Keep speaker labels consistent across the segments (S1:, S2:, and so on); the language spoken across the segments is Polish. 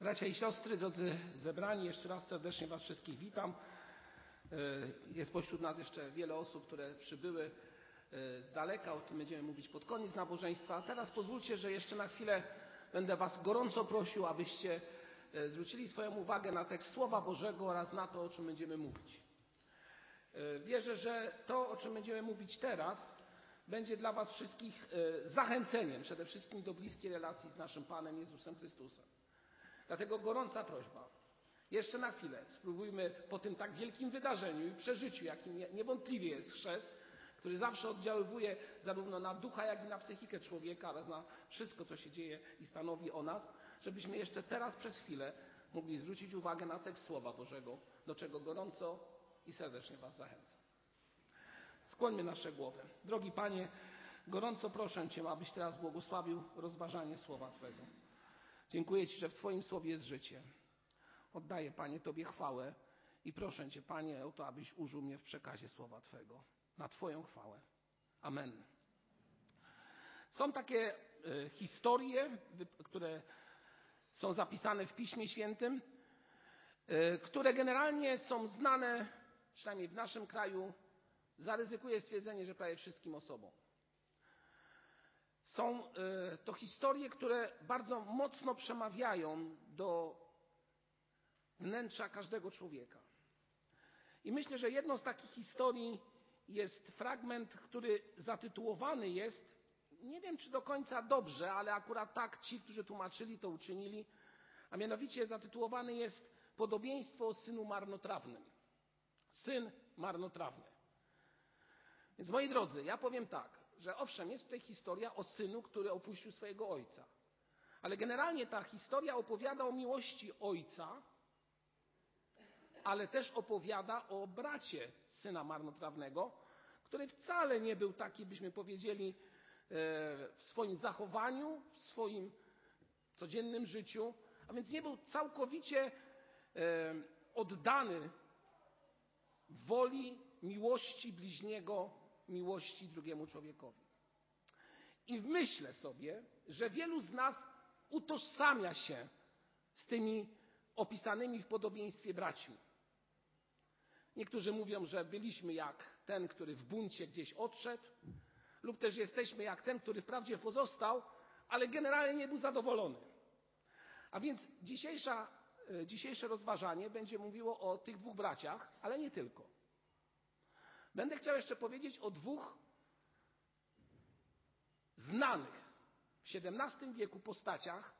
S1: Bracia i siostry, drodzy zebrani, jeszcze raz serdecznie Was wszystkich witam. E, jest pośród nas jeszcze wiele osób, które przybyły e, z daleka, o tym będziemy mówić pod koniec nabożeństwa. A teraz pozwólcie, że jeszcze na chwilę będę Was gorąco prosił, abyście e, zwrócili swoją uwagę na tekst Słowa Bożego oraz na to, o czym będziemy mówić. Wierzę, że to, o czym będziemy mówić teraz, będzie dla Was wszystkich zachęceniem przede wszystkim do bliskiej relacji z naszym Panem Jezusem Chrystusem. Dlatego gorąca prośba. Jeszcze na chwilę spróbujmy po tym tak wielkim wydarzeniu i przeżyciu, jakim niewątpliwie jest chrzest, który zawsze oddziaływuje zarówno na ducha, jak i na psychikę człowieka oraz na wszystko, co się dzieje i stanowi o nas, żebyśmy jeszcze teraz przez chwilę mogli zwrócić uwagę na tekst Słowa Bożego, do czego gorąco i serdecznie Was zachęcam. Skłońmy nasze głowy. Drogi Panie, gorąco proszę Cię, abyś teraz błogosławił rozważanie Słowa Twego. Dziękuję Ci, że w Twoim słowie jest życie. Oddaję, Panie, Tobie chwałę i proszę Cię, Panie, o to, abyś użył mnie w przekazie słowa Twego. Na Twoją chwałę. Amen. Są takie e, historie, które są zapisane w Piśmie Świętym, e, które generalnie są znane, przynajmniej w naszym kraju, zaryzykuję stwierdzenie, że prawie wszystkim osobom. Są e, to historie, które bardzo mocno przemawiają do wnętrza każdego człowieka. I myślę, że jedną z takich historii jest fragment, który zatytułowany jest, nie wiem czy do końca dobrze, ale akurat tak ci, którzy tłumaczyli, to uczynili, a mianowicie zatytułowany jest Podobieństwo o synu marnotrawnym. Syn marnotrawny. Więc moi drodzy, ja powiem tak że owszem, jest tutaj historia o synu, który opuścił swojego ojca. Ale generalnie ta historia opowiada o miłości ojca, ale też opowiada o bracie syna marnotrawnego, który wcale nie był taki, byśmy powiedzieli, e, w swoim zachowaniu, w swoim codziennym życiu, a więc nie był całkowicie e, oddany woli miłości bliźniego miłości drugiemu człowiekowi. I myślę sobie, że wielu z nas utożsamia się z tymi opisanymi w podobieństwie braćmi. Niektórzy mówią, że byliśmy jak ten, który w buncie gdzieś odszedł, lub też jesteśmy jak ten, który wprawdzie pozostał, ale generalnie nie był zadowolony. A więc dzisiejsza, e, dzisiejsze rozważanie będzie mówiło o tych dwóch braciach, ale nie tylko. Będę chciał jeszcze powiedzieć o dwóch znanych w XVII wieku postaciach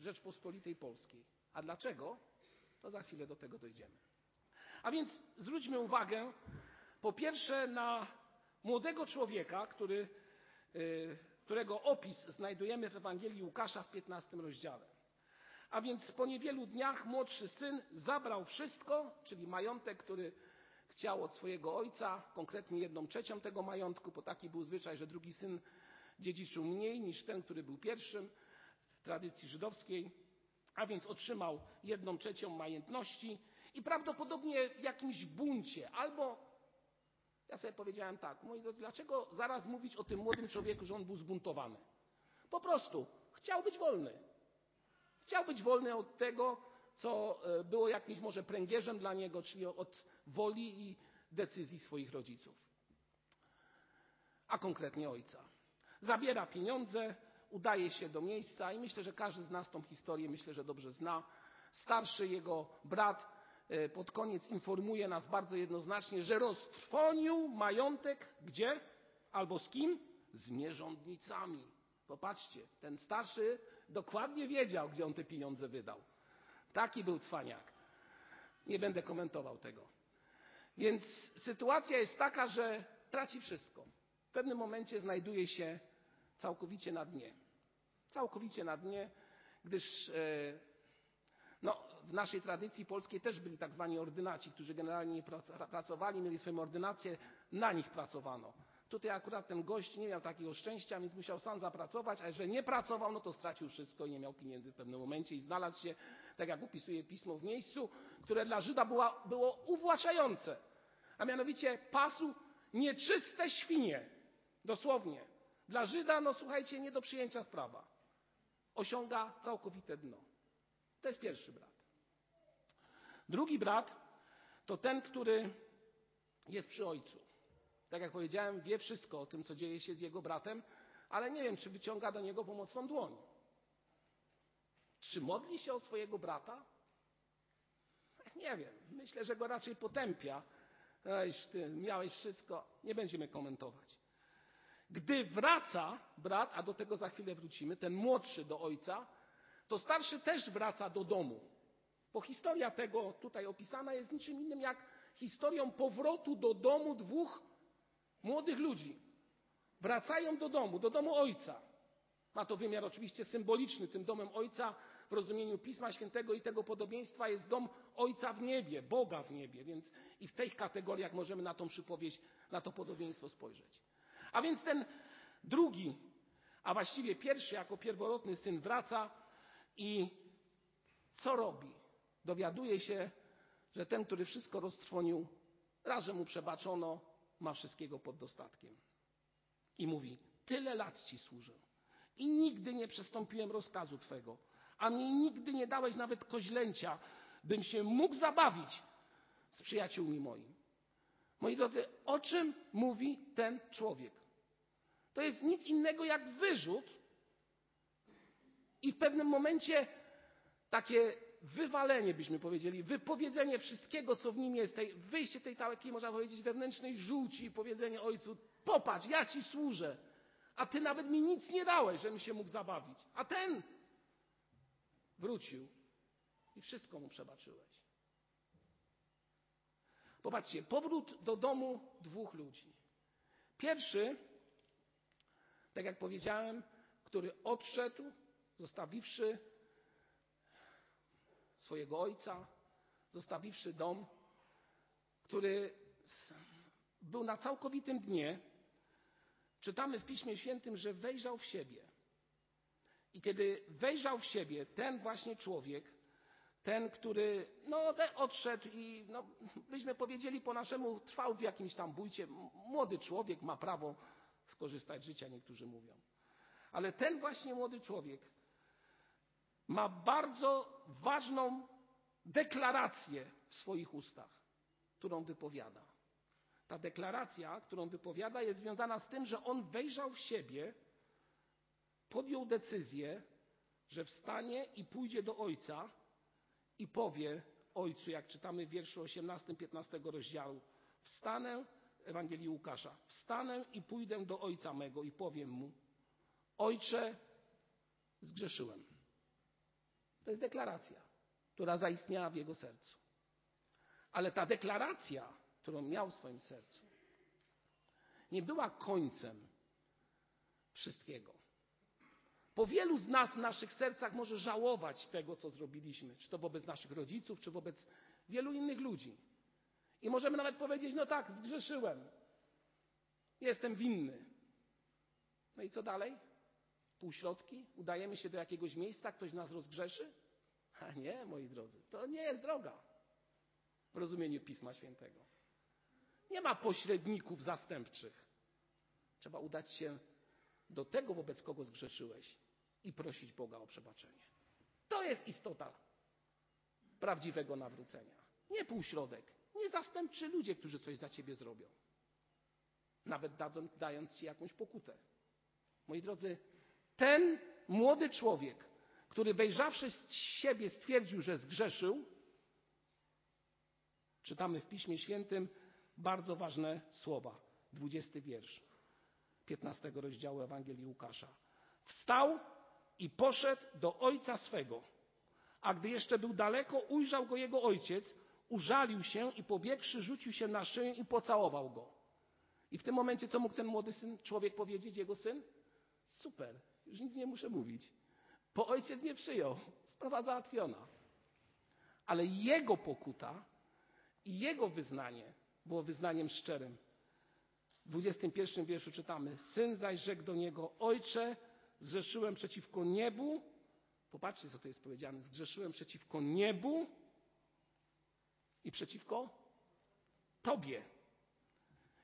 S1: Rzeczpospolitej Polskiej. A dlaczego? To za chwilę do tego dojdziemy. A więc zwróćmy uwagę po pierwsze na młodego człowieka, który, y, którego opis znajdujemy w Ewangelii Łukasza w 15 rozdziale. A więc po niewielu dniach młodszy syn zabrał wszystko, czyli majątek, który chciał od swojego ojca, konkretnie jedną trzecią tego majątku, bo taki był zwyczaj, że drugi syn dziedziczył mniej niż ten, który był pierwszym w tradycji żydowskiej, a więc otrzymał jedną trzecią majątności i prawdopodobnie w jakimś buncie albo ja sobie powiedziałem tak, moi drodzy, dlaczego zaraz mówić o tym młodym człowieku, że on był zbuntowany? Po prostu chciał być wolny. Chciał być wolny od tego, co e, było jakimś może pręgierzem dla niego, czyli od woli i decyzji swoich rodziców, a konkretnie ojca. Zabiera pieniądze, udaje się do miejsca i myślę, że każdy z nas tą historię myślę, że dobrze zna. Starszy jego brat e, pod koniec informuje nas bardzo jednoznacznie, że roztrwonił majątek gdzie? Albo z kim? Z nierządnicami. Popatrzcie, ten starszy dokładnie wiedział, gdzie on te pieniądze wydał. Taki był cwaniak. Nie będę komentował tego. Więc sytuacja jest taka, że traci wszystko. W pewnym momencie znajduje się całkowicie na dnie. Całkowicie na dnie, gdyż e, no, w naszej tradycji polskiej też byli tak zwani ordynaci, którzy generalnie nie pracowali, mieli swoją ordynację, na nich pracowano. Tutaj akurat ten gość nie miał takiego szczęścia, więc musiał sam zapracować, a jeżeli nie pracował, no to stracił wszystko i nie miał pieniędzy w pewnym momencie i znalazł się, tak jak opisuje pismo, w miejscu, które dla Żyda była, było uwłaczające. A mianowicie pasł nieczyste świnie. Dosłownie. Dla Żyda, no słuchajcie, nie do przyjęcia sprawa. Osiąga całkowite dno. To jest pierwszy brat. Drugi brat to ten, który jest przy ojcu. Tak jak powiedziałem, wie wszystko o tym, co dzieje się z jego bratem, ale nie wiem, czy wyciąga do niego pomocną dłoń. Czy modli się o swojego brata? Nie wiem. Myślę, że go raczej potępia. Ejś ty, miałeś wszystko. Nie będziemy komentować. Gdy wraca brat, a do tego za chwilę wrócimy, ten młodszy do ojca, to starszy też wraca do domu. Bo historia tego tutaj opisana jest niczym innym jak historią powrotu do domu dwóch młodych ludzi. Wracają do domu, do domu ojca. Ma to wymiar oczywiście symboliczny. Tym domem ojca w rozumieniu Pisma Świętego i tego podobieństwa jest dom ojca w niebie, Boga w niebie. Więc i w tych kategoriach możemy na tą przypowieść, na to podobieństwo spojrzeć. A więc ten drugi, a właściwie pierwszy jako pierworodny syn wraca i co robi? Dowiaduje się, że ten, który wszystko roztrwonił, raz, że mu przebaczono, ma wszystkiego pod dostatkiem. I mówi: Tyle lat ci służę i nigdy nie przestąpiłem rozkazu Twego, a mnie nigdy nie dałeś nawet koźlęcia, bym się mógł zabawić z przyjaciółmi moimi. Moi drodzy, o czym mówi ten człowiek? To jest nic innego jak wyrzut i w pewnym momencie takie wywalenie, byśmy powiedzieli, wypowiedzenie wszystkiego, co w nim jest, tej, wyjście tej takiej, można powiedzieć, wewnętrznej żółci i powiedzenie ojcu, popatrz, ja ci służę, a ty nawet mi nic nie dałeś, żebym się mógł zabawić. A ten wrócił i wszystko mu przebaczyłeś. Popatrzcie, powrót do domu dwóch ludzi. Pierwszy, tak jak powiedziałem, który odszedł, zostawiwszy swojego ojca, zostawiwszy dom, który był na całkowitym dnie. Czytamy w Piśmie Świętym, że wejrzał w siebie. I kiedy wejrzał w siebie ten właśnie człowiek, ten, który no, odszedł i no, byśmy powiedzieli po naszemu trwał w jakimś tam bójcie. Młody człowiek ma prawo skorzystać z życia, niektórzy mówią. Ale ten właśnie młody człowiek ma bardzo ważną deklarację w swoich ustach, którą wypowiada. Ta deklaracja, którą wypowiada, jest związana z tym, że on wejrzał w siebie, podjął decyzję, że wstanie i pójdzie do ojca i powie ojcu, jak czytamy w wierszu 18-15 rozdziału, wstanę, Ewangelii Łukasza, wstanę i pójdę do ojca mego i powiem mu, ojcze, zgrzeszyłem. To jest deklaracja, która zaistniała w jego sercu. Ale ta deklaracja, którą miał w swoim sercu, nie była końcem wszystkiego. Bo wielu z nas w naszych sercach może żałować tego, co zrobiliśmy, czy to wobec naszych rodziców, czy wobec wielu innych ludzi. I możemy nawet powiedzieć: No tak, zgrzeszyłem. Jestem winny. No i co dalej? Półśrodki, udajemy się do jakiegoś miejsca, ktoś nas rozgrzeszy? A nie, moi drodzy, to nie jest droga w rozumieniu Pisma Świętego. Nie ma pośredników zastępczych. Trzeba udać się do tego, wobec kogo zgrzeszyłeś i prosić Boga o przebaczenie. To jest istota prawdziwego nawrócenia. Nie półśrodek, nie zastępczy ludzie, którzy coś za ciebie zrobią. Nawet dając ci jakąś pokutę. Moi drodzy, ten młody człowiek, który wejrzawszy z siebie stwierdził, że zgrzeszył, czytamy w Piśmie Świętym bardzo ważne słowa. Dwudziesty wiersz 15 rozdziału Ewangelii Łukasza. Wstał i poszedł do ojca swego. A gdy jeszcze był daleko, ujrzał go jego ojciec, użalił się i pobiegłszy, rzucił się na szyję i pocałował go. I w tym momencie, co mógł ten młody syn, człowiek powiedzieć, jego syn? Super, już nic nie muszę mówić. Bo ojciec nie przyjął. Sprawa załatwiona. Ale jego pokuta i jego wyznanie było wyznaniem szczerym. W 21 wierszu czytamy: Syn zaś rzekł do niego: Ojcze, zgrzeszyłem przeciwko niebu. Popatrzcie, co to jest powiedziane. Zgrzeszyłem przeciwko niebu i przeciwko Tobie.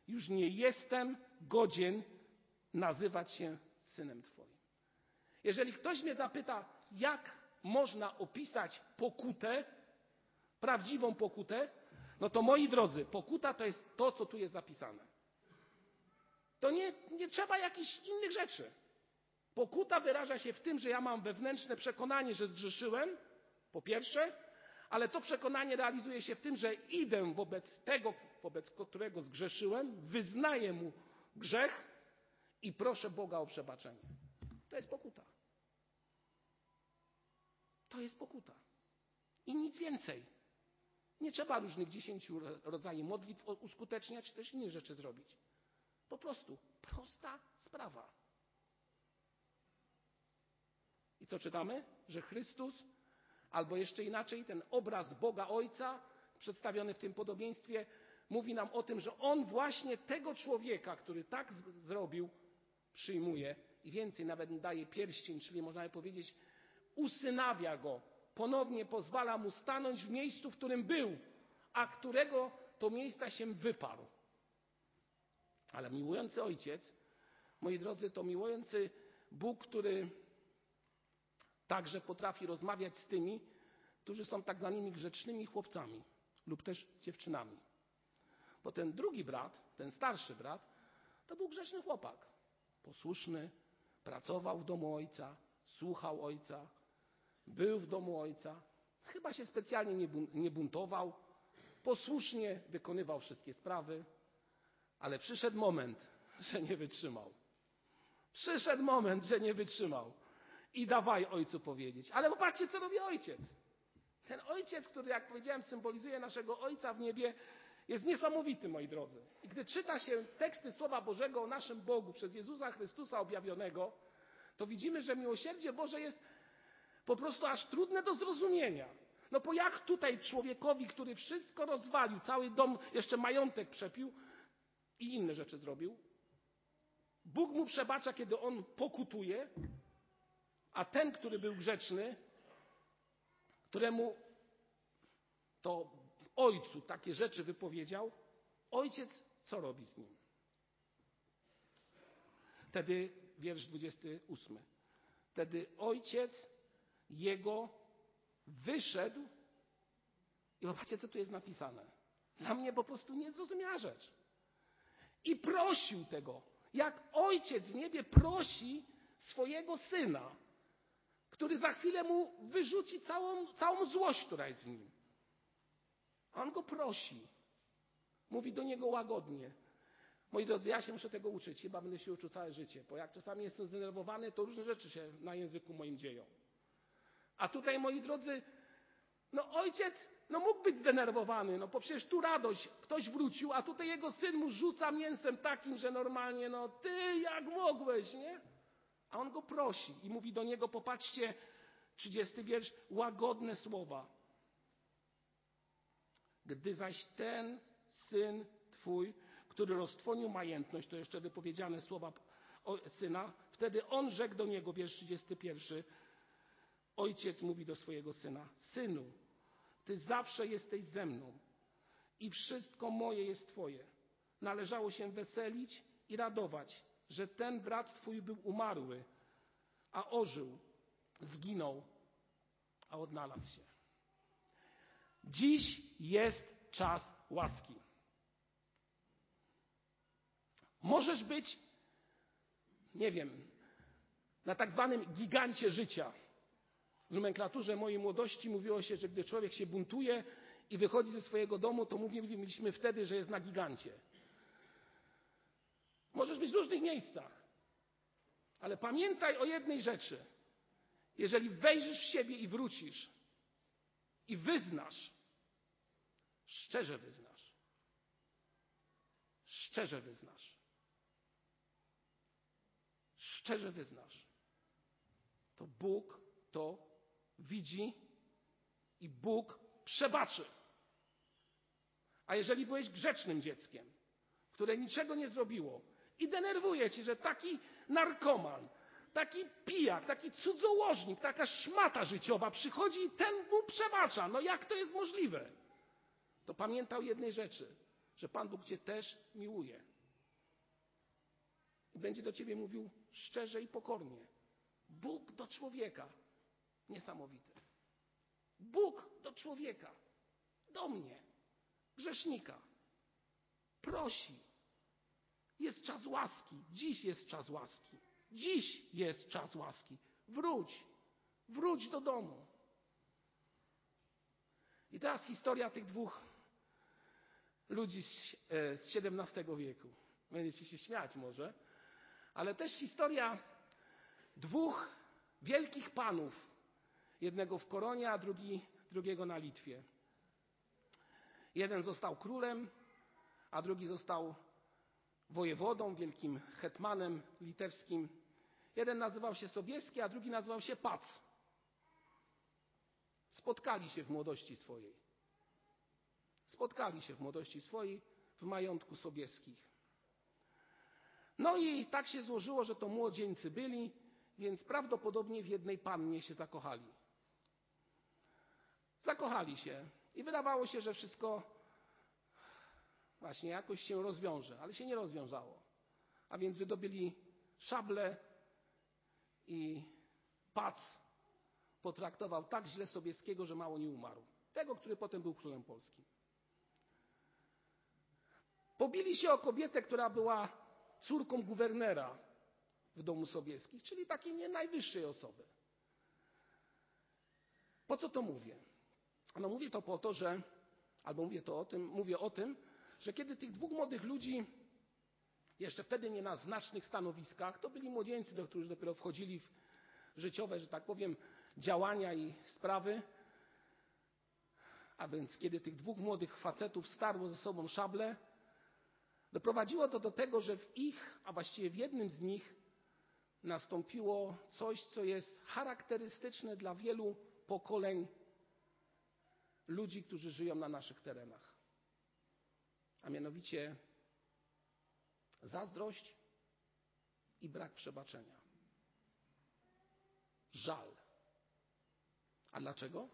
S1: Już nie jestem godzien nazywać się synem Twoim. Jeżeli ktoś mnie zapyta, jak można opisać pokutę, prawdziwą pokutę, no to moi drodzy, pokuta to jest to, co tu jest zapisane. To nie, nie trzeba jakichś innych rzeczy. Pokuta wyraża się w tym, że ja mam wewnętrzne przekonanie, że zgrzeszyłem, po pierwsze, ale to przekonanie realizuje się w tym, że idę wobec tego, wobec którego zgrzeszyłem, wyznaję mu grzech i proszę Boga o przebaczenie. To jest pokuta. To jest pokuta. I nic więcej. Nie trzeba różnych dziesięciu rodzajów modlitw uskuteczniać, czy też innych rzeczy zrobić. Po prostu prosta sprawa. I co czytamy? Że Chrystus, albo jeszcze inaczej, ten obraz Boga Ojca, przedstawiony w tym podobieństwie, mówi nam o tym, że On właśnie tego człowieka, który tak zrobił, przyjmuje i więcej nawet daje pierścień, czyli można by powiedzieć, usynawia go, ponownie pozwala mu stanąć w miejscu, w którym był, a którego to miejsca się wyparł. Ale miłujący ojciec, moi drodzy, to miłujący Bóg, który także potrafi rozmawiać z tymi, którzy są tak zwanymi grzecznymi chłopcami lub też dziewczynami. Bo ten drugi brat, ten starszy brat, to był grzeczny chłopak. Posłuszny, pracował w domu ojca, słuchał ojca, był w domu ojca, chyba się specjalnie nie buntował, posłusznie wykonywał wszystkie sprawy, ale przyszedł moment, że nie wytrzymał. Przyszedł moment, że nie wytrzymał. I dawaj ojcu powiedzieć. Ale popatrzcie, co robi ojciec. Ten ojciec, który, jak powiedziałem, symbolizuje naszego ojca w niebie, jest niesamowity, moi drodzy. I gdy czyta się teksty Słowa Bożego o naszym Bogu przez Jezusa Chrystusa objawionego, to widzimy, że miłosierdzie Boże jest po prostu aż trudne do zrozumienia. No bo jak tutaj człowiekowi, który wszystko rozwalił, cały dom, jeszcze majątek przepił i inne rzeczy zrobił, Bóg mu przebacza, kiedy on pokutuje, a ten, który był grzeczny, któremu to ojcu takie rzeczy wypowiedział, ojciec co robi z nim? Wtedy wiersz 28. Wtedy ojciec jego wyszedł i zobaczcie, co tu jest napisane. Dla mnie po prostu niezrozumiała rzecz. I prosił tego, jak ojciec w niebie prosi swojego syna, który za chwilę mu wyrzuci całą, całą złość, która jest w nim. A on go prosi. Mówi do niego łagodnie. Moi drodzy, ja się muszę tego uczyć, chyba będę się uczył całe życie, bo jak czasami jestem zdenerwowany, to różne rzeczy się na języku moim dzieją. A tutaj, moi drodzy, no ojciec no mógł być zdenerwowany, no bo przecież tu radość, ktoś wrócił, a tutaj jego syn mu rzuca mięsem takim, że normalnie, no ty jak mogłeś, nie? A on go prosi i mówi do niego, popatrzcie, 30 wiersz, łagodne słowa. Gdy zaś ten syn twój, który roztwonił majętność, to jeszcze wypowiedziane słowa syna, wtedy on rzekł do niego, wiersz 31, ojciec mówi do swojego syna, synu, ty zawsze jesteś ze mną i wszystko moje jest twoje. Należało się weselić i radować, że ten brat twój był umarły, a ożył, zginął, a odnalazł się. Dziś jest czas łaski. Możesz być, nie wiem, na tak zwanym gigancie życia. W nomenklaturze mojej młodości mówiło się, że gdy człowiek się buntuje i wychodzi ze swojego domu, to mówiliśmy wtedy, że jest na gigancie. Możesz być w różnych miejscach, ale pamiętaj o jednej rzeczy. Jeżeli wejrzysz w siebie i wrócisz i wyznasz, szczerze wyznasz, szczerze wyznasz, szczerze wyznasz, to Bóg to widzi i Bóg przebaczy. A jeżeli byłeś grzecznym dzieckiem, które niczego nie zrobiło i denerwuje cię, że taki narkoman, taki pijak, taki cudzołożnik, taka szmata życiowa przychodzi i ten mu przebacza. No jak to jest możliwe? To pamiętał jednej rzeczy, że Pan Bóg cię też miłuje. I będzie do ciebie mówił szczerze i pokornie. Bóg do człowieka. Niesamowite. Bóg do człowieka, do mnie, grzesznika, prosi. Jest czas łaski. Dziś jest czas łaski. Dziś jest czas łaski. Wróć. Wróć do domu. I teraz historia tych dwóch ludzi z XVII wieku. Będziecie się śmiać może, ale też historia dwóch wielkich panów. Jednego w Koronie, a drugi, drugiego na Litwie. Jeden został królem, a drugi został wojewodą, wielkim hetmanem litewskim. Jeden nazywał się Sobieski, a drugi nazywał się Pac. Spotkali się w młodości swojej. Spotkali się w młodości swojej w majątku Sobieskich. No i tak się złożyło, że to młodzieńcy byli, więc prawdopodobnie w jednej pannie się zakochali. Zakochali się i wydawało się, że wszystko właśnie jakoś się rozwiąże, ale się nie rozwiązało. A więc wydobyli szable i pac potraktował tak źle Sobieskiego, że mało nie umarł. Tego, który potem był królem polskim. Pobili się o kobietę, która była córką guwernera w domu Sobieskich, czyli takiej nie najwyższej osoby. Po co to mówię? No mówię to po to, że, albo mówię to o tym, mówię o tym, że kiedy tych dwóch młodych ludzi, jeszcze wtedy nie na znacznych stanowiskach, to byli młodzieńcy, do których dopiero wchodzili w życiowe, że tak powiem, działania i sprawy, a więc kiedy tych dwóch młodych facetów starło ze sobą szable, doprowadziło to do tego, że w ich, a właściwie w jednym z nich nastąpiło coś, co jest charakterystyczne dla wielu pokoleń ludzi, którzy żyją na naszych terenach. A mianowicie zazdrość i brak przebaczenia. Żal. A dlaczego?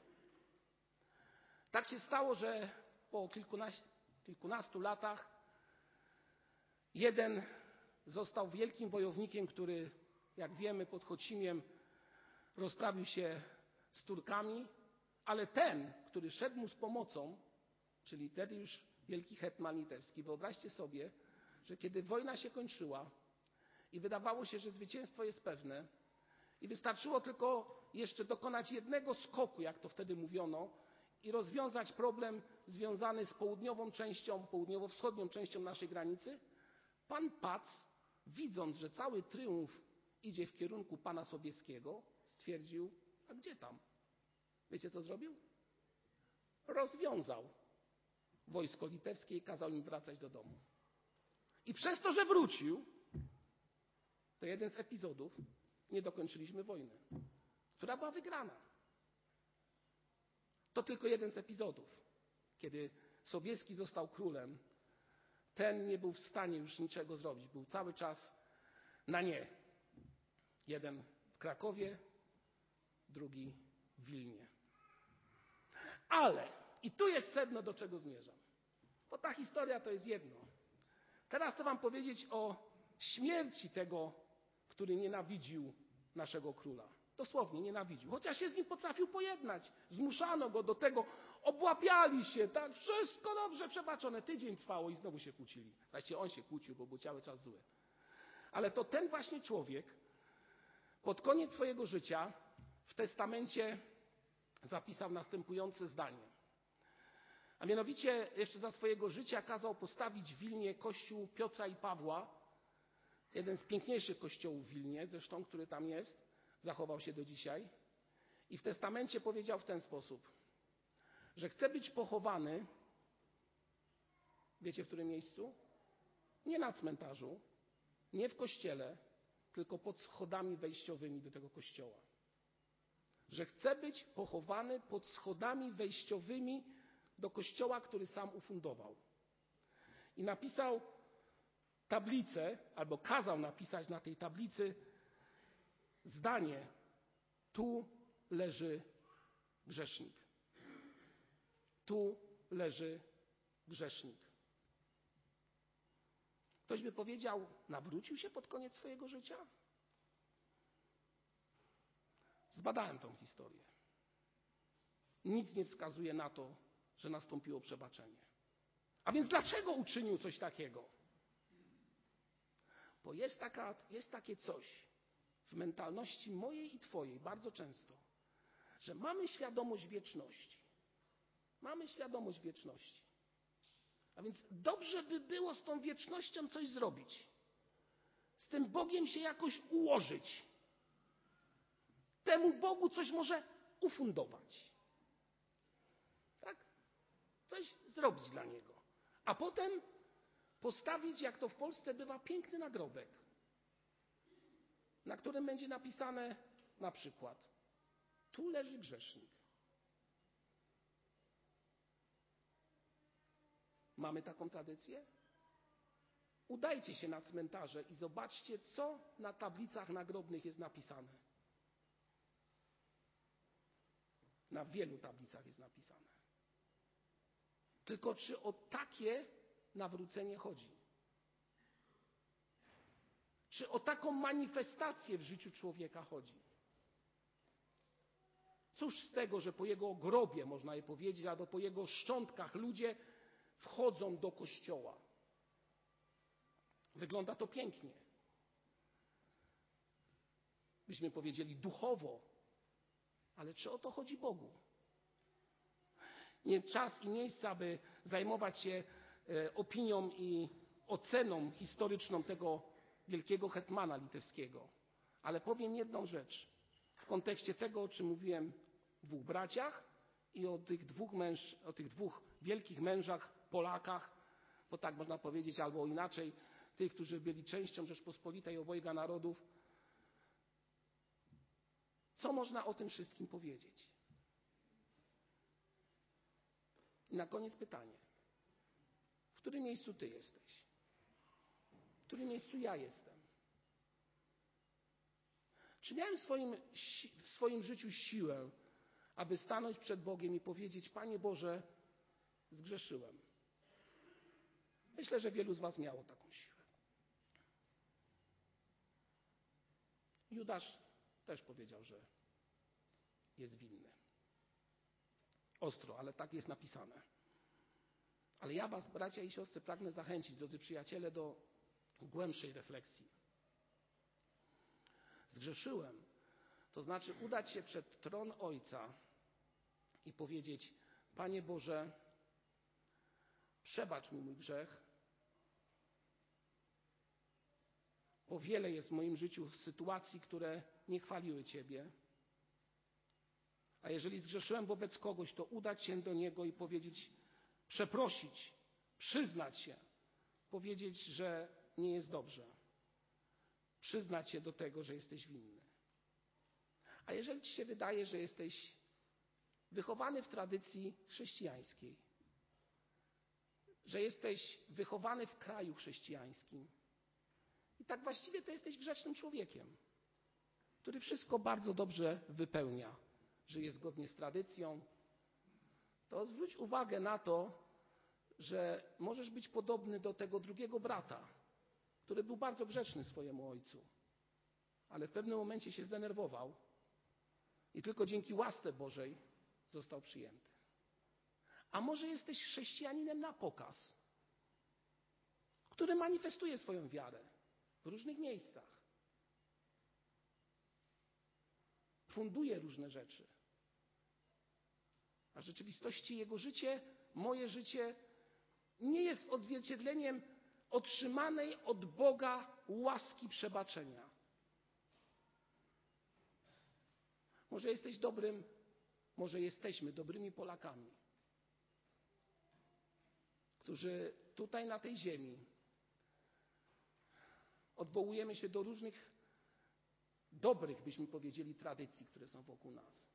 S1: Tak się stało, że po kilkunastu, kilkunastu latach jeden został wielkim wojownikiem, który, jak wiemy, pod Chocimiem rozprawił się z Turkami, ale ten, który szedł mu z pomocą, czyli wtedy już wielki hetman litewski, wyobraźcie sobie, że kiedy wojna się kończyła i wydawało się, że zwycięstwo jest pewne i wystarczyło tylko jeszcze dokonać jednego skoku, jak to wtedy mówiono, i rozwiązać problem związany z południową częścią, południowo-wschodnią częścią naszej granicy, pan Pac, widząc, że cały triumf idzie w kierunku pana Sobieskiego, stwierdził, a gdzie tam? Wiecie, co zrobił? Rozwiązał wojsko litewskie i kazał im wracać do domu. I przez to, że wrócił, to jeden z epizodów, nie dokończyliśmy wojny, która była wygrana. To tylko jeden z epizodów, kiedy Sobieski został królem. Ten nie był w stanie już niczego zrobić. Był cały czas na nie. Jeden w Krakowie, drugi w Wilnie. Ale, i tu jest sedno, do czego zmierzam. Bo ta historia to jest jedno. Teraz chcę Wam powiedzieć o śmierci tego, który nienawidził naszego króla. Dosłownie nienawidził. Chociaż się z nim potrafił pojednać. Zmuszano go do tego, obłapiali się, tak, wszystko dobrze przebaczone. Tydzień trwało i znowu się kłócili. Właściwie on się kłócił, bo był cały czas zły. Ale to ten właśnie człowiek pod koniec swojego życia w testamencie zapisał następujące zdanie. A mianowicie jeszcze za swojego życia kazał postawić w Wilnie kościół Piotra i Pawła, jeden z piękniejszych kościołów w Wilnie, zresztą, który tam jest, zachował się do dzisiaj. I w testamencie powiedział w ten sposób, że chce być pochowany, wiecie w którym miejscu? Nie na cmentarzu, nie w kościele, tylko pod schodami wejściowymi do tego kościoła. Że chce być pochowany pod schodami wejściowymi do kościoła, który sam ufundował. I napisał tablicę, albo kazał napisać na tej tablicy zdanie: Tu leży grzesznik. Tu leży grzesznik. Ktoś by powiedział, nawrócił się pod koniec swojego życia? Zbadałem tą historię. nic nie wskazuje na to, że nastąpiło przebaczenie. A więc dlaczego uczynił coś takiego? Bo jest, taka, jest takie coś w mentalności mojej i Twojej bardzo często, że mamy świadomość wieczności. Mamy świadomość wieczności. A więc dobrze by było z tą wiecznością coś zrobić. Z tym Bogiem się jakoś ułożyć. Temu Bogu coś może ufundować. Tak? Coś zrobić dla Niego. A potem postawić, jak to w Polsce bywa, piękny nagrobek, na którym będzie napisane na przykład tu leży grzesznik. Mamy taką tradycję? Udajcie się na cmentarze i zobaczcie, co na tablicach nagrobnych jest napisane. Na wielu tablicach jest napisane. Tylko czy o takie nawrócenie chodzi? Czy o taką manifestację w życiu człowieka chodzi? Cóż z tego, że po jego grobie, można je powiedzieć, albo po jego szczątkach ludzie wchodzą do kościoła. Wygląda to pięknie. Byśmy powiedzieli duchowo, ale czy o to chodzi Bogu? Nie czas i miejsce, aby zajmować się e, opinią i oceną historyczną tego wielkiego hetmana litewskiego. Ale powiem jedną rzecz w kontekście tego, o czym mówiłem, dwóch braciach i o tych dwóch, męż, o tych dwóch wielkich mężach Polakach, bo tak można powiedzieć, albo inaczej, tych, którzy byli częścią Rzeczpospolitej obojga narodów. Co można o tym wszystkim powiedzieć? I na koniec pytanie. W którym miejscu Ty jesteś? W którym miejscu ja jestem? Czy miałem w swoim, w swoim życiu siłę, aby stanąć przed Bogiem i powiedzieć: Panie Boże, zgrzeszyłem? Myślę, że wielu z Was miało taką siłę. Judasz też powiedział, że jest winny. Ostro, ale tak jest napisane. Ale ja Was, bracia i siostry, pragnę zachęcić, drodzy przyjaciele, do głębszej refleksji. Zgrzeszyłem, to znaczy udać się przed tron Ojca i powiedzieć: Panie Boże, przebacz mi mój grzech, O wiele jest w moim życiu sytuacji, które nie chwaliły Ciebie. A jeżeli zgrzeszyłem wobec kogoś, to udać się do niego i powiedzieć, przeprosić, przyznać się, powiedzieć, że nie jest dobrze. Przyznać się do tego, że jesteś winny. A jeżeli Ci się wydaje, że jesteś wychowany w tradycji chrześcijańskiej, że jesteś wychowany w kraju chrześcijańskim, i tak właściwie to jesteś grzecznym człowiekiem, który wszystko bardzo dobrze wypełnia, żyje zgodnie z tradycją. To zwróć uwagę na to, że możesz być podobny do tego drugiego brata, który był bardzo grzeczny swojemu ojcu, ale w pewnym momencie się zdenerwował i tylko dzięki łasce Bożej został przyjęty. A może jesteś chrześcijaninem na pokaz, który manifestuje swoją wiarę w różnych miejscach. Funduje różne rzeczy. A w rzeczywistości jego życie, moje życie, nie jest odzwierciedleniem otrzymanej od Boga łaski przebaczenia. Może jesteś dobrym, może jesteśmy dobrymi Polakami, którzy tutaj na tej ziemi odwołujemy się do różnych dobrych, byśmy powiedzieli, tradycji, które są wokół nas.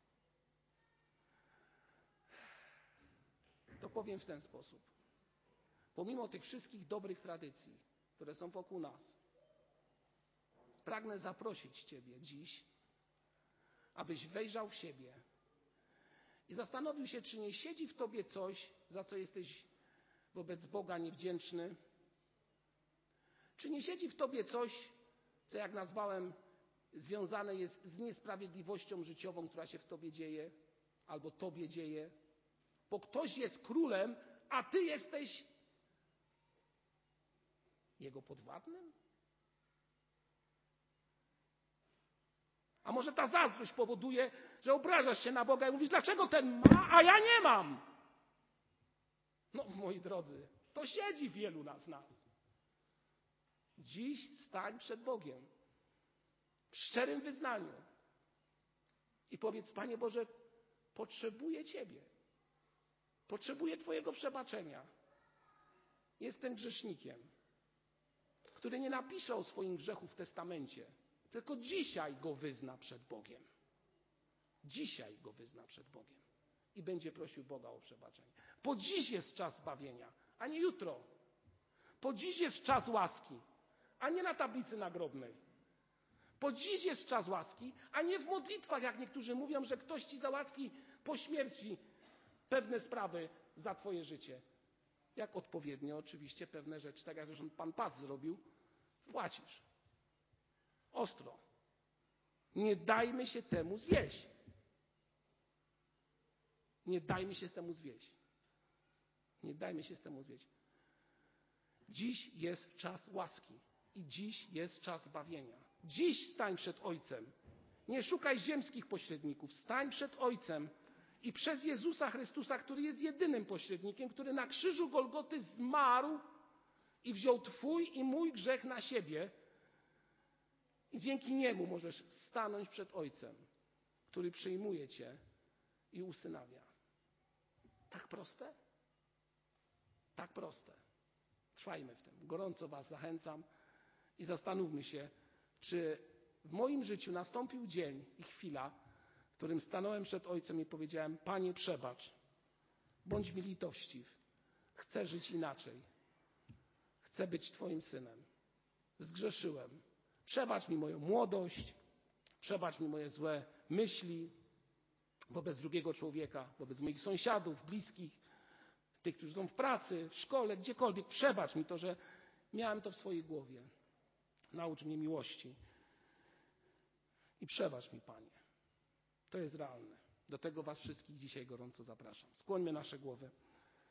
S1: To powiem w ten sposób. Pomimo tych wszystkich dobrych tradycji, które są wokół nas, pragnę zaprosić Ciebie dziś, abyś wejrzał w siebie i zastanowił się, czy nie siedzi w Tobie coś, za co jesteś wobec Boga niewdzięczny, czy nie siedzi w tobie coś, co jak nazwałem, związane jest z niesprawiedliwością życiową, która się w tobie dzieje? albo tobie dzieje, bo ktoś jest królem, a ty jesteś jego podwładnym? A może ta zazdrość powoduje, że obrażasz się na Boga i mówisz, dlaczego ten ma, a ja nie mam? No, moi drodzy, to siedzi wielu z nas. Dziś stań przed Bogiem w szczerym wyznaniu i powiedz, Panie Boże, potrzebuję Ciebie. Potrzebuję Twojego przebaczenia. Jestem grzesznikiem, który nie napisze o swoim grzechu w testamencie, tylko dzisiaj go wyzna przed Bogiem. Dzisiaj go wyzna przed Bogiem i będzie prosił Boga o przebaczenie. Bo dziś jest czas zbawienia, a nie jutro. Po dziś jest czas łaski, a nie na tablicy nagrobnej. Po dziś jest czas łaski, a nie w modlitwach, jak niektórzy mówią, że ktoś ci załatwi po śmierci pewne sprawy za twoje życie. Jak odpowiednio oczywiście pewne rzeczy, tak jak zresztą pan Pac zrobił, wpłacisz. Ostro. Nie dajmy się temu zwieść. Nie dajmy się temu zwieść. Nie dajmy się temu zwieść. Dziś jest czas łaski i dziś jest czas zbawienia. Dziś stań przed Ojcem. Nie szukaj ziemskich pośredników. Stań przed Ojcem i przez Jezusa Chrystusa, który jest jedynym pośrednikiem, który na krzyżu Golgoty zmarł i wziął Twój i mój grzech na siebie. I dzięki niemu możesz stanąć przed Ojcem, który przyjmuje Cię i usynawia. Tak proste? Tak proste. Trwajmy w tym. Gorąco Was zachęcam i zastanówmy się, czy w moim życiu nastąpił dzień i chwila, w którym stanąłem przed Ojcem i powiedziałem: Panie, przebacz, bądź mi litościw, chcę żyć inaczej, chcę być Twoim synem. Zgrzeszyłem. Przebacz mi moją młodość, przebacz mi moje złe myśli wobec drugiego człowieka, wobec moich sąsiadów, bliskich, tych, którzy są w pracy, w szkole, gdziekolwiek. Przebacz mi to, że miałem to w swojej głowie. Naucz mnie miłości. I przebacz mi, Panie. To jest realne. Do tego Was wszystkich dzisiaj gorąco zapraszam. Skłońmy nasze głowy.